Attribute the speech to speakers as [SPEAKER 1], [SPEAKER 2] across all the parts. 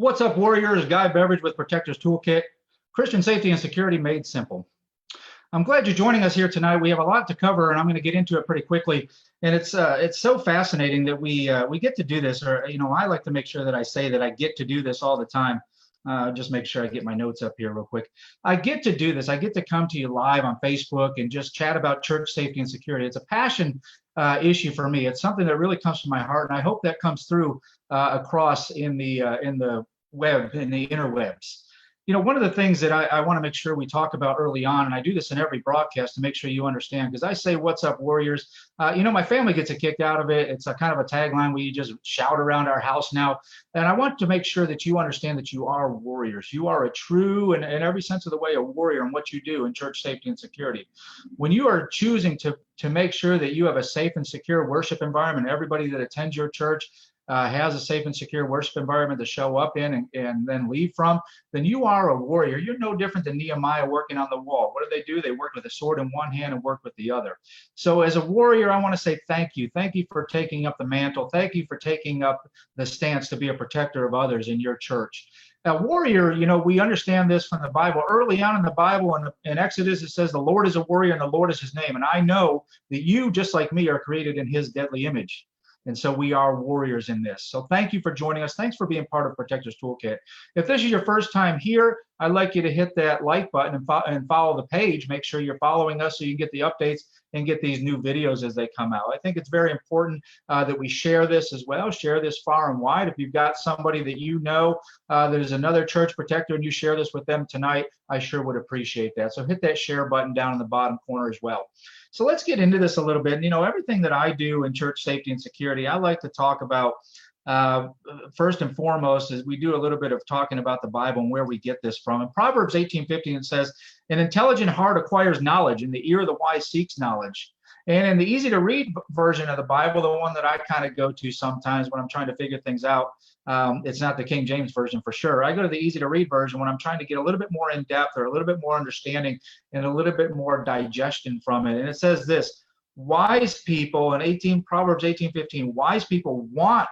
[SPEAKER 1] What's up, Warriors? Guy Beveridge with Protectors Toolkit. Christian safety and security made simple. I'm glad you're joining us here tonight. We have a lot to cover, and I'm going to get into it pretty quickly. And it's uh, it's so fascinating that we uh, we get to do this. Or you know, I like to make sure that I say that I get to do this all the time. Uh, just make sure I get my notes up here real quick. I get to do this. I get to come to you live on Facebook and just chat about church safety and security. It's a passion uh, issue for me. It's something that really comes from my heart, and I hope that comes through uh, across in the uh, in the web and the interwebs you know, one of the things that I, I want to make sure we talk about early on, and I do this in every broadcast to make sure you understand, because I say, "What's up, Warriors?" Uh, you know, my family gets a kick out of it. It's a kind of a tagline we just shout around our house now, and I want to make sure that you understand that you are warriors. You are a true, and in every sense of the way, a warrior in what you do in church safety and security. When you are choosing to to make sure that you have a safe and secure worship environment, everybody that attends your church uh, has a safe and secure worship environment to show up in and, and then leave from, then you are a warrior. You're no different than Nehemiah working on the wall. What did they do? They worked with a sword in one hand and worked with the other. So, as a warrior, I want to say thank you. Thank you for taking up the mantle. Thank you for taking up the stance to be a protector of others in your church. A warrior, you know, we understand this from the Bible. Early on in the Bible, in, in Exodus, it says, The Lord is a warrior and the Lord is his name. And I know that you, just like me, are created in his deadly image. And so we are warriors in this. So thank you for joining us. Thanks for being part of Protectors Toolkit. If this is your first time here, I'd like you to hit that like button and, fo- and follow the page. Make sure you're following us so you can get the updates and get these new videos as they come out. I think it's very important uh, that we share this as well, share this far and wide. If you've got somebody that you know uh, there's another church protector and you share this with them tonight, I sure would appreciate that. So hit that share button down in the bottom corner as well. So let's get into this a little bit. And, You know, everything that I do in church safety and security, I like to talk about uh, first and foremost is we do a little bit of talking about the Bible and where we get this from. In Proverbs 18:15 it says, "An intelligent heart acquires knowledge, and the ear of the wise seeks knowledge." And in the easy to read version of the Bible, the one that I kind of go to sometimes when I'm trying to figure things out, um, it's not the King James version for sure. I go to the easy to read version when I'm trying to get a little bit more in depth or a little bit more understanding and a little bit more digestion from it. And it says this wise people in 18 Proverbs 18:15, wise people want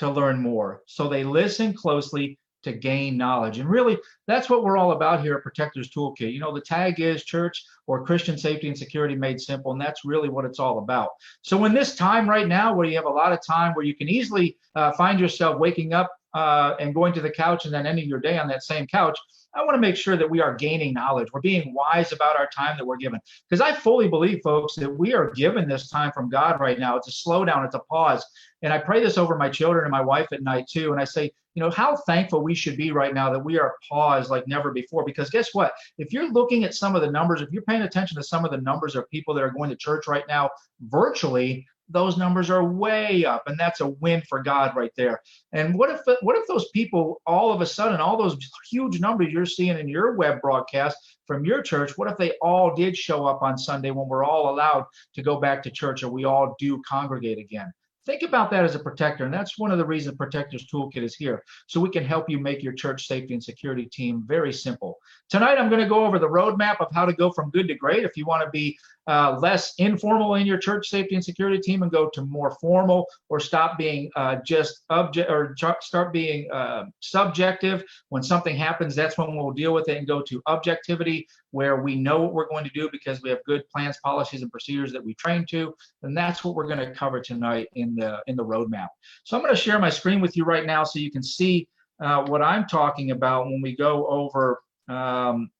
[SPEAKER 1] to learn more. So they listen closely to gain knowledge. And really, that's what we're all about here at Protectors Toolkit. You know, the tag is church or Christian safety and security made simple, and that's really what it's all about. So, in this time right now, where you have a lot of time where you can easily uh, find yourself waking up uh, and going to the couch and then ending your day on that same couch, I want to make sure that we are gaining knowledge. We're being wise about our time that we're given. Because I fully believe, folks, that we are given this time from God right now. It's a slowdown, it's a pause. And I pray this over my children and my wife at night too. And I say, you know, how thankful we should be right now that we are paused like never before. Because guess what? If you're looking at some of the numbers, if you're paying attention to some of the numbers of people that are going to church right now virtually, those numbers are way up and that's a win for god right there and what if what if those people all of a sudden all those huge numbers you're seeing in your web broadcast from your church what if they all did show up on sunday when we're all allowed to go back to church and we all do congregate again Think about that as a protector, and that's one of the reasons Protectors Toolkit is here, so we can help you make your church safety and security team very simple. Tonight, I'm going to go over the roadmap of how to go from good to great. If you want to be uh, less informal in your church safety and security team and go to more formal, or stop being uh, just object or start being uh, subjective. When something happens, that's when we'll deal with it and go to objectivity, where we know what we're going to do because we have good plans, policies, and procedures that we train to. And that's what we're going to cover tonight in the in the roadmap. So I'm going to share my screen with you right now so you can see uh, what I'm talking about when we go over um,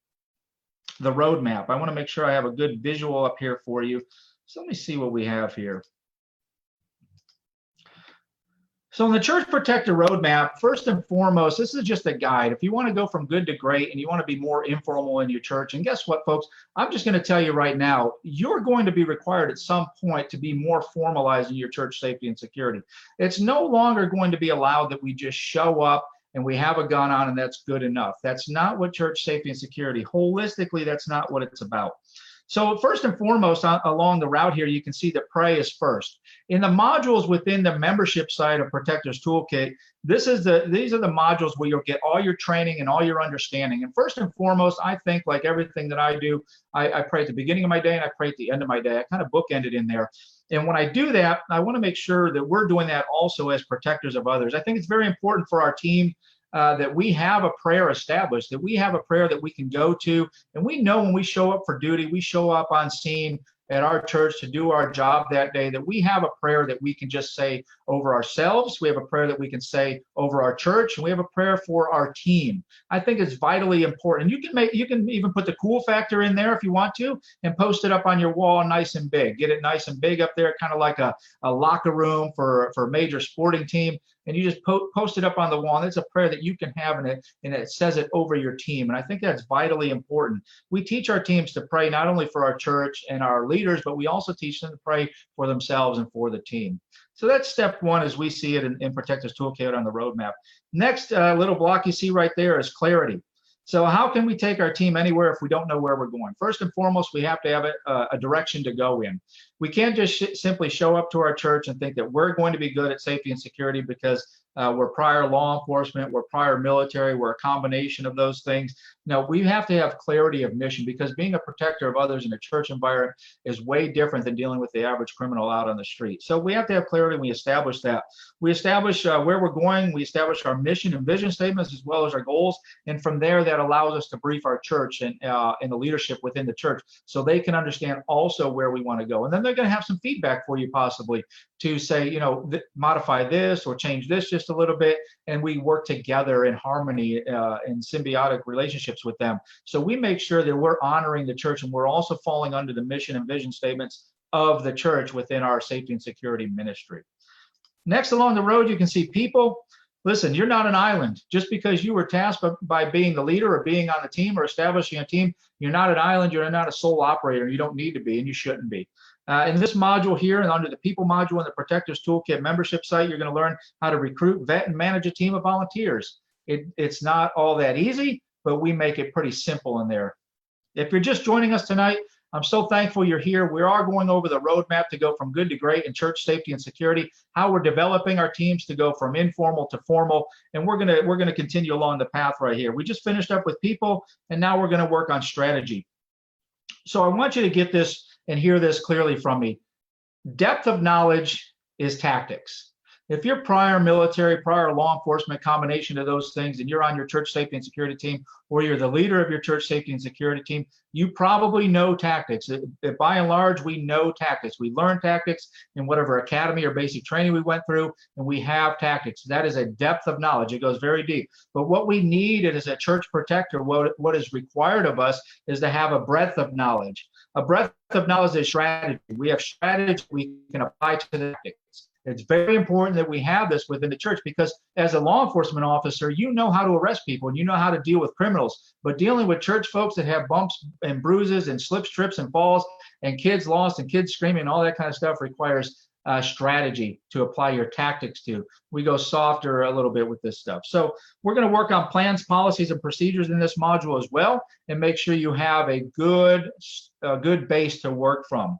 [SPEAKER 1] the roadmap. I want to make sure I have a good visual up here for you. So let me see what we have here. So in the Church Protector Roadmap, first and foremost, this is just a guide. If you want to go from good to great and you want to be more informal in your church, and guess what, folks? I'm just going to tell you right now, you're going to be required at some point to be more formalized in your church safety and security. It's no longer going to be allowed that we just show up and we have a gun on and that's good enough. That's not what church safety and security, holistically, that's not what it's about. So first and foremost, on, along the route here, you can see that pray is first. In the modules within the membership side of Protectors Toolkit, this is the these are the modules where you'll get all your training and all your understanding. And first and foremost, I think like everything that I do, I, I pray at the beginning of my day and I pray at the end of my day. I kind of bookended in there. And when I do that, I want to make sure that we're doing that also as protectors of others. I think it's very important for our team uh, that we have a prayer established, that we have a prayer that we can go to. And we know when we show up for duty, we show up on scene at our church to do our job that day, that we have a prayer that we can just say over ourselves. We have a prayer that we can say over our church, and we have a prayer for our team. I think it's vitally important. You can make, you can even put the cool factor in there if you want to, and post it up on your wall nice and big. Get it nice and big up there, kind of like a, a locker room for for a major sporting team and you just po- post it up on the wall. And it's a prayer that you can have, in it and it says it over your team. And I think that's vitally important. We teach our teams to pray not only for our church and our leaders, but we also teach them to pray for themselves and for the team. So that's step one as we see it in, in Protectors Toolkit on the roadmap. Next uh, little block you see right there is clarity. So how can we take our team anywhere if we don't know where we're going? First and foremost, we have to have a, a direction to go in. We can't just sh- simply show up to our church and think that we're going to be good at safety and security because uh, we're prior law enforcement, we're prior military, we're a combination of those things. No, we have to have clarity of mission because being a protector of others in a church environment is way different than dealing with the average criminal out on the street. So we have to have clarity and we establish that. We establish uh, where we're going, we establish our mission and vision statements as well as our goals. And from there, that allows us to brief our church and, uh, and the leadership within the church so they can understand also where we want to go. And then they're going to have some feedback for you possibly to say, you know, th- modify this or change this just a little bit. And we work together in harmony uh, in symbiotic relationships with them. So we make sure that we're honoring the church and we're also falling under the mission and vision statements of the church within our safety and security ministry. Next along the road, you can see people. Listen, you're not an island. Just because you were tasked by, being the leader or being on the team or establishing a team, you're not an island. You're not a sole operator. You don't need to be, and you shouldn't be. Uh, in this module here and under the people module in the Protectors Toolkit membership site, you're going to learn how to recruit, vet, and manage a team of volunteers. It, it's not all that easy, but we make it pretty simple in there. If you're just joining us tonight, I'm so thankful you're here. We are going over the roadmap to go from good to great in church safety and security, how we're developing our teams to go from informal to formal, and we're gonna we're gonna continue along the path right here. We just finished up with people, and now we're gonna work on strategy. So I want you to get this and hear this clearly from me. Depth of knowledge is tactics if you're prior military, prior law enforcement, combination of those things, and you're on your church safety and security team, or you're the leader of your church safety and security team, you probably know tactics. By and large, we know tactics. We learn tactics in whatever academy or basic training we went through, and we have tactics. That is a depth of knowledge. It goes very deep. But what we need as a church protector, what, what is required of us is to have a breadth of knowledge. A breadth of knowledge is strategy. We have strategy we can apply to the tactics. It's very important that we have this within the church because as a law enforcement officer, you know how to arrest people and you know how to deal with criminals. But dealing with church folks that have bumps and bruises and slips, trips, and falls, and kids lost and kids screaming, and all that kind of stuff requires uh, strategy to apply your tactics to. We go softer a little bit with this stuff. So we're going to work on plans, policies, and procedures in this module as well, and make sure you have a good, a good base to work from.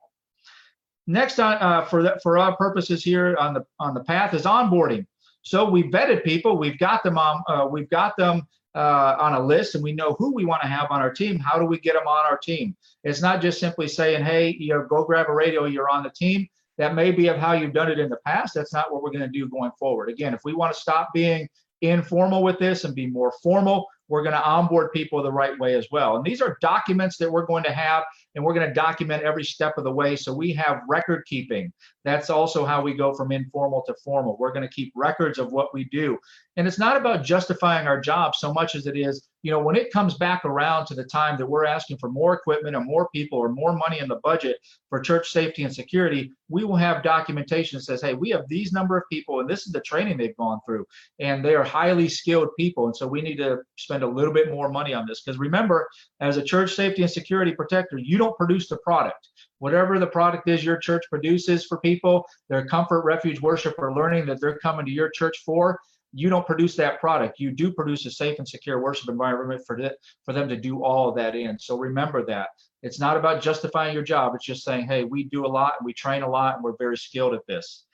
[SPEAKER 1] Next on uh, for the, for our purposes here on the on the path is onboarding. So we vetted people. We've got them on. Uh, we've got them uh, on a list, and we know who we want to have on our team. How do we get them on our team? It's not just simply saying, "Hey, you know, go grab a radio. You're on the team." That may be of how you've done it in the past. That's not what we're going to do going forward. Again, if we want to stop being informal with this and be more formal, we're going to onboard people the right way as well. And these are documents that we're going to have, and we're going to document every step of the way. So we have record keeping. That's also how we go from informal to formal. We're going to keep records of what we do. And it's not about justifying our job so much as it is, you know, when it comes back around to the time that we're asking for more equipment or more people or more money in the budget for church safety and security, we will have documentation that says, hey, we have these number of people and this is the training they've gone through. And they are highly skilled people. And so we need to spend a little bit more money on this. Because remember, as a church safety and security protector, you don't produce the product. Whatever the product is your church produces for people, their comfort, refuge, worship, or learning that they're coming to your church for, you don't produce that product. You do produce a safe and secure worship environment for, the, for them to do all of that in. So remember that. It's not about justifying your job. It's just saying, hey, we do a lot and we train a lot and we're very skilled at this.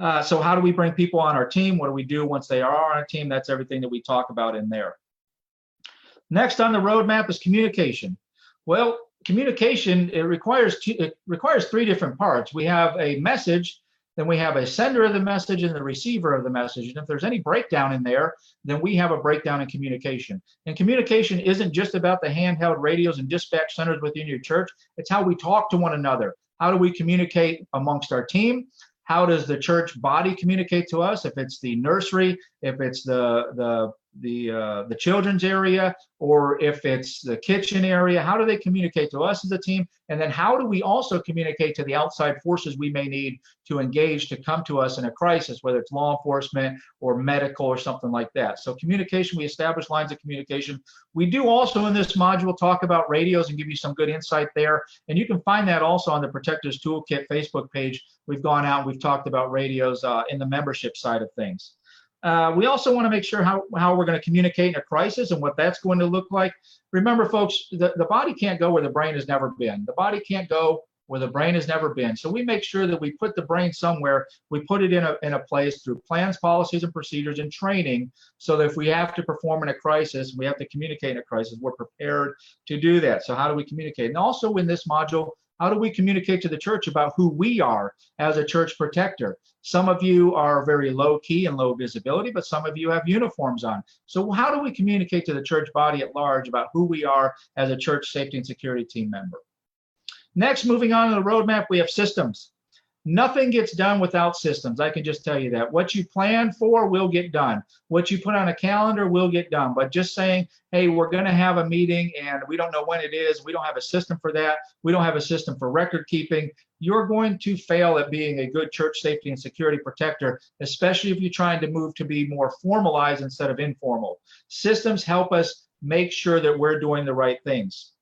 [SPEAKER 1] Uh, so how do we bring people on our team? What do we do once they are on our team? That's everything that we talk about in there. Next on the roadmap is communication. Well, communication it requires two, it requires three different parts. We have a message then we have a sender of the message and the receiver of the message. And if there's any breakdown in there, then we have a breakdown in communication. And communication isn't just about the handheld radios and dispatch centers within your church, it's how we talk to one another. How do we communicate amongst our team? How does the church body communicate to us? If it's the nursery, if it's the the the uh, the children's area or if it's the kitchen area how do they communicate to us as a team? And then how do we also communicate to the outside forces we may need to engage to come to us in a crisis whether it's law enforcement or medical or something like that? So communication we establish lines of communication. We do also in this module talk about radios and give you some good insight there. And you can find that also on the protectors toolkit facebook page. We've gone out and we've talked about radios uh, in the membership side of things uh, we also want to make sure how, how we're going to communicate in a crisis and what that's going to look like. Remember, folks, the, the body can't go where the brain has never been. The body can't go where the brain has never been. So we make sure that we put the brain somewhere, we put it in a, in a place through plans, policies, and procedures and training so that if we have to perform in a crisis, we have to communicate in a crisis, we're prepared to do that. So how do we communicate? And also in this module, how do we communicate to the church about who we are as a church protector? Some of you are very low key and low visibility, but some of you have uniforms on. So how do we communicate to the church body at large about who we are as a church safety and security team member? Next, moving on to the roadmap, we have systems. Nothing gets done without systems. I can just tell you that. What you plan for will get done. What you put on a calendar will get done. But just saying, hey, we're going to have a meeting and we don't know when it is, we don't have a system for that, we don't have a system for record keeping, you're going to fail at being a good church safety and security protector, especially if you're trying to move to be more formalized instead of informal. Systems help us make sure that we're doing the right things.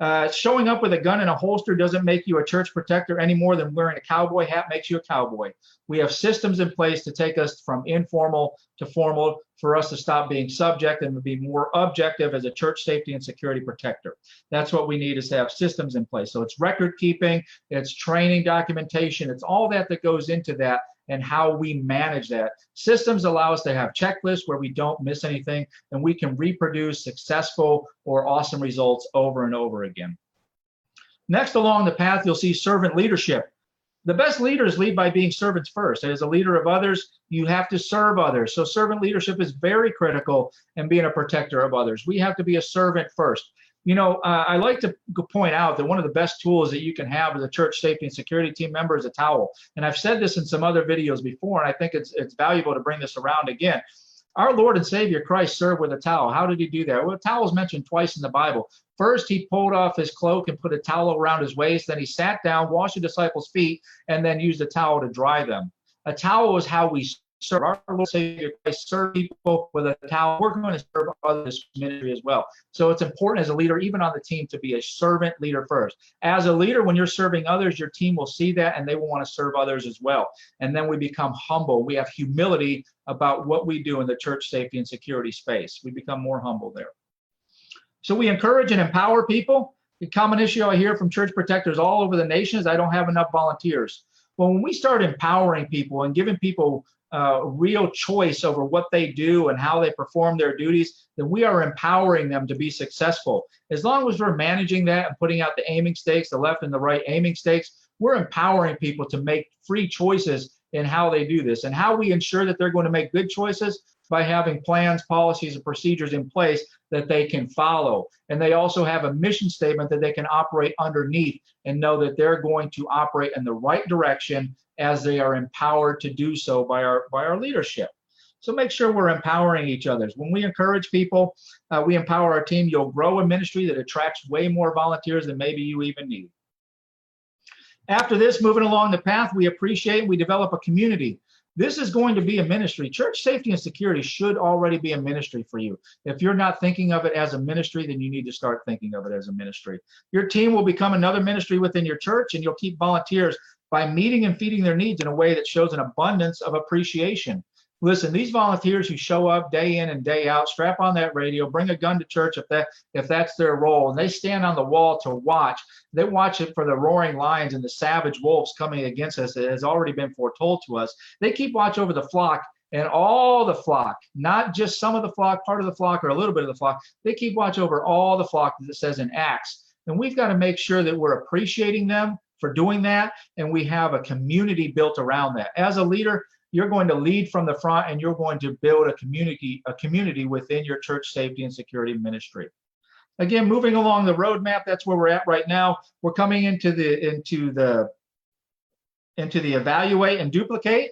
[SPEAKER 1] Uh, showing up with a gun and a holster doesn't make you a church protector any more than wearing a cowboy hat makes you a cowboy. We have systems in place to take us from informal to formal for us to stop being subject and be more objective as a church safety and security protector. That's what we need is to have systems in place. So it's record keeping, it's training documentation, it's all that that goes into that and how we manage that. Systems allow us to have checklists where we don't miss anything and we can reproduce successful or awesome results over and over again. Next along the path, you'll see servant leadership. The best leaders lead by being servants first. As a leader of others, you have to serve others. So servant leadership is very critical in being a protector of others. We have to be a servant first. You know, uh, I like to point out that one of the best tools that you can have as a church safety and security team member is a towel. And I've said this in some other videos before, and I think it's it's valuable to bring this around again. Our Lord and Savior Christ served with a towel. How did he do that? Well, a towel is mentioned twice in the Bible. First, he pulled off his cloak and put a towel around his waist. Then he sat down, washed the disciples' feet, and then used a towel to dry them. A towel is how we serve our Lord Savior Christ, serve people with a towel. We're going to serve others ministry as well. So it's important as a leader, even on the team, to be a servant leader first. As a leader, when you're serving others, your team will see that and they will want to serve others as well. And then we become humble. We have humility about what we do in the church safety and security space. We become more humble there. So we encourage and empower people. The common issue I hear from church protectors all over the nation is I don't have enough volunteers. Well, when we start empowering people and giving people uh, real choice over what they do and how they perform their duties, then we are empowering them to be successful. As long as we're managing that and putting out the aiming stakes, the left and the right aiming stakes, we're empowering people to make free choices in how they do this. And how we ensure that they're going to make good choices by having plans, policies, and procedures in place that they can follow. And they also have a mission statement that they can operate underneath and know that they're going to operate in the right direction as they are empowered to do so by our by our leadership. So make sure we're empowering each other. When we encourage people, uh, we empower our team. You'll grow a ministry that attracts way more volunteers than maybe you even need. After this, moving along the path, we appreciate, we develop a community this is going to be a ministry. Church safety and security should already be a ministry for you. If you're not thinking of it as a ministry, then you need to start thinking of it as a ministry. Your team will become another ministry within your church, and you'll keep volunteers by meeting and feeding their needs in a way that shows an abundance of appreciation. Listen, these volunteers who show up day in and day out, strap on that radio, bring a gun to church if that if that's their role, and they stand on the wall to watch. They watch it for the roaring lions and the savage wolves coming against us. It has already been foretold to us. They keep watch over the flock and all the flock, not just some of the flock, part of the flock, or a little bit of the flock. They keep watch over all the flock, as it says in Acts. And we've got to make sure that we're appreciating them for doing that, and we have a community built around that. As a leader, you're going to lead from the front and you're going to build a community a community within your church safety and security ministry. Again moving along the roadmap that's where we're at right now. We're coming into the into the into the evaluate and duplicate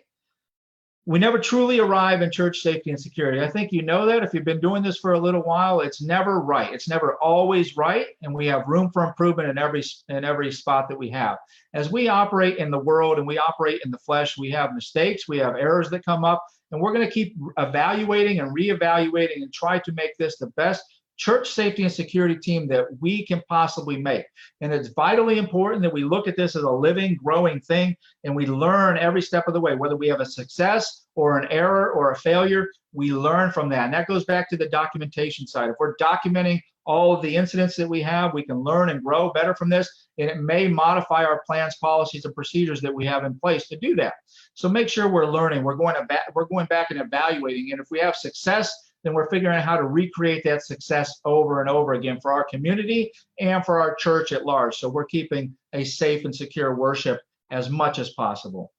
[SPEAKER 1] we never truly arrive in church safety and security. I think you know that if you've been doing this for a little while, it's never right. It's never always right, and we have room for improvement in every in every spot that we have. As we operate in the world and we operate in the flesh, we have mistakes, we have errors that come up, and we're going to keep evaluating and reevaluating and try to make this the best church safety and security team that we can possibly make. And it's vitally important that we look at this as a living, growing thing and we learn every step of the way, whether we have a success or an error or a failure, we learn from that. And that goes back to the documentation side. If we're documenting all of the incidents that we have, we can learn and grow better from this. And it may modify our plans, policies, and procedures that we have in place to do that. So make sure we're learning. We're going to we're going back and evaluating. And if we have success, then we're figuring out how to recreate that success over and over again for our community and for our church at large. So we're keeping a safe and secure worship as much as possible.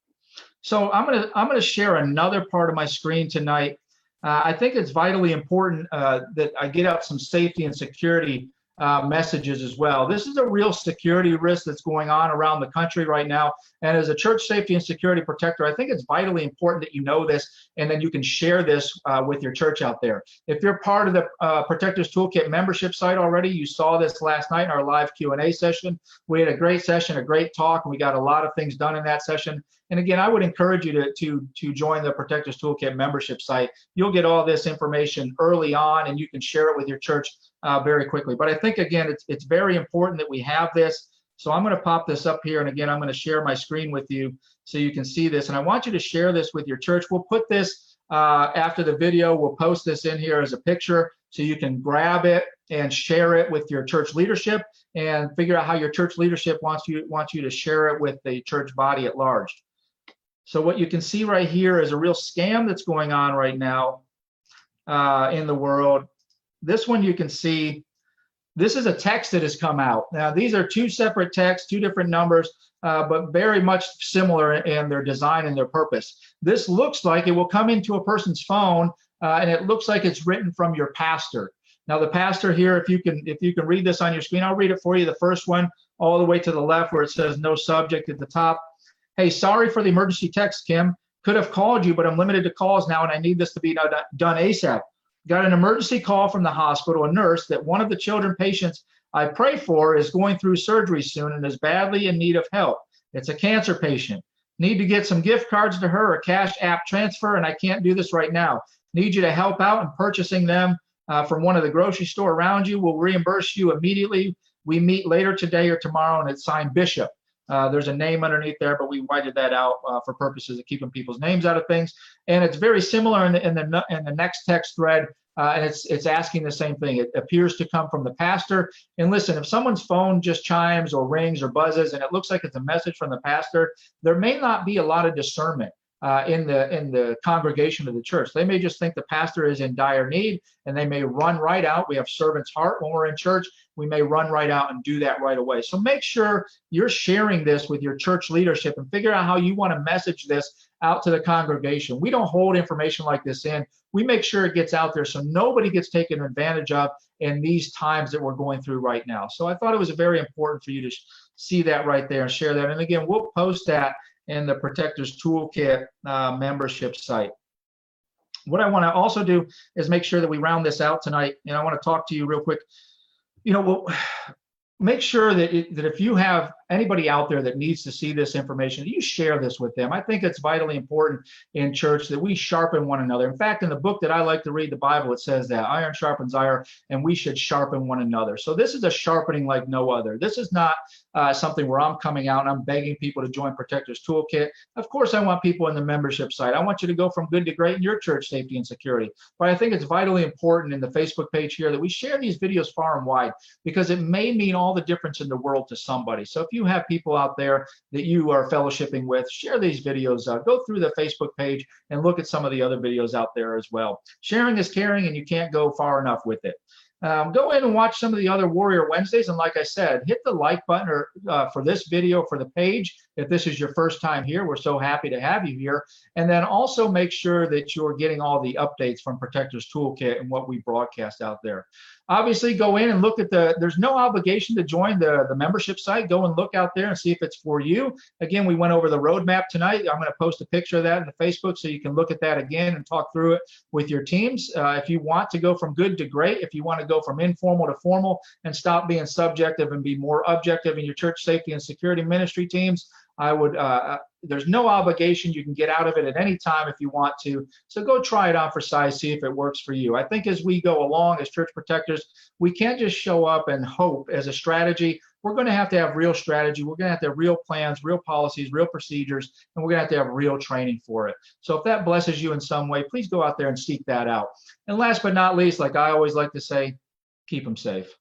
[SPEAKER 1] So I'm gonna I'm gonna share another part of my screen tonight. Uh, I think it's vitally important uh, that I get out some safety and security uh, messages as well. This is a real security risk that's going on around the country right now. And as a church safety and security protector, I think it's vitally important that you know this and then you can share this uh, with your church out there. If you're part of the uh, Protectors Toolkit membership site already, you saw this last night in our live Q&A session. We had a great session, a great talk, and we got a lot of things done in that session. And again, I would encourage you to, to, to join the Protectors Toolkit membership site. You'll get all this information early on and you can share it with your church uh, very quickly. But I think, again, it's, it's very important that we have this. So I'm going to pop this up here. And again, I'm going to share my screen with you so you can see this. And I want you to share this with your church. We'll put this uh, after the video. We'll post this in here as a picture so you can grab it and share it with your church leadership and figure out how your church leadership wants you wants you to share it with the church body at large. So what you can see right here is a real scam that's going on right now uh, in the world. This one you can see, this is a text that has come out. Now these are two separate texts, two different numbers, uh, but very much similar in their design and their purpose. This looks like it will come into a person's phone uh, and it looks like it's written from your pastor. Now the pastor here, if you can if you can read this on your screen, I'll read it for you. The first one all the way to the left where it says no subject at the top. Hey, sorry for the emergency text, Kim. Could have called you, but I'm limited to calls now and I need this to be done ASAP. Got an emergency call from the hospital, a nurse, that one of the children patients I pray for is going through surgery soon and is badly in need of help. It's a cancer patient. Need to get some gift cards to her, a cash app transfer, and I can't do this right now. Need you to help out in purchasing them uh, from one of the grocery store around you. We'll reimburse you immediately. We meet later today or tomorrow, and it's signed Bishop. Uh, there's a name underneath there, but we whited that out uh, for purposes of keeping people's names out of things. And it's very similar in the in the, in the next text thread, uh, and it's it's asking the same thing. It appears to come from the pastor. And listen, if someone's phone just chimes or rings or buzzes, and it looks like it's a message from the pastor, there may not be a lot of discernment uh, in the in the congregation of the church. They may just think the pastor is in dire need, and they may run right out. We have servant's heart when we're in church. We may run right out and do that right away. So make sure you're sharing this with your church leadership and figure out how you want to message this out to the congregation. We don't hold information like this in. We make sure it gets out there so nobody gets taken advantage of in these times that we're going through right now. So I thought it was very important for you to see that right there and share that. And again, we'll post that in the Protectors Toolkit uh, membership site. What I want to also do is make sure that we round this out tonight, and I want to talk to you real quick. You know, well, make sure that it, that if you have anybody out there that needs to see this information, you share this with them. I think it's vitally important in church that we sharpen one another. In fact, in the book that I like to read, the Bible, it says that iron sharpens iron, and we should sharpen one another. So this is a sharpening like no other. This is not uh, something where I'm coming out and I'm begging people to join Protectors Toolkit. Of course, I want people in the membership site. I want you to go from good to great in your church safety and security. But I think it's vitally important in the Facebook page here that we share these videos far and wide because it may mean all the difference in the world to somebody. So if you have people out there that you are fellowshipping with, share these videos. Uh, go through the Facebook page and look at some of the other videos out there as well. Sharing is caring, and you can't go far enough with it. Um, go in and watch some of the other Warrior Wednesdays. And like I said, hit the like button or, uh, for this video for the page. If this is your first time here, we're so happy to have you here. And then also make sure that you're getting all the updates from Protectors Toolkit and what we broadcast out there. Obviously, go in and look at the, there's no obligation to join the, the membership site. Go and look out there and see if it's for you. Again, we went over the roadmap tonight. I'm going to post a picture of that in the Facebook so you can look at that again and talk through it with your teams. Uh, if you want to go from good to great, if you want to go from informal to formal and stop being subjective and be more objective in your church safety and security ministry teams, I would, uh, there's no obligation. You can get out of it at any time if you want to. So go try it on for size, see if it works for you. I think as we go along as church protectors, we can't just show up and hope as a strategy. We're going to have to have real strategy. We're going to have to have real plans, real policies, real procedures, and we're going to have to have real training for it. So if that blesses you in some way, please go out there and seek that out. And last but not least, like I always like to say, keep them safe.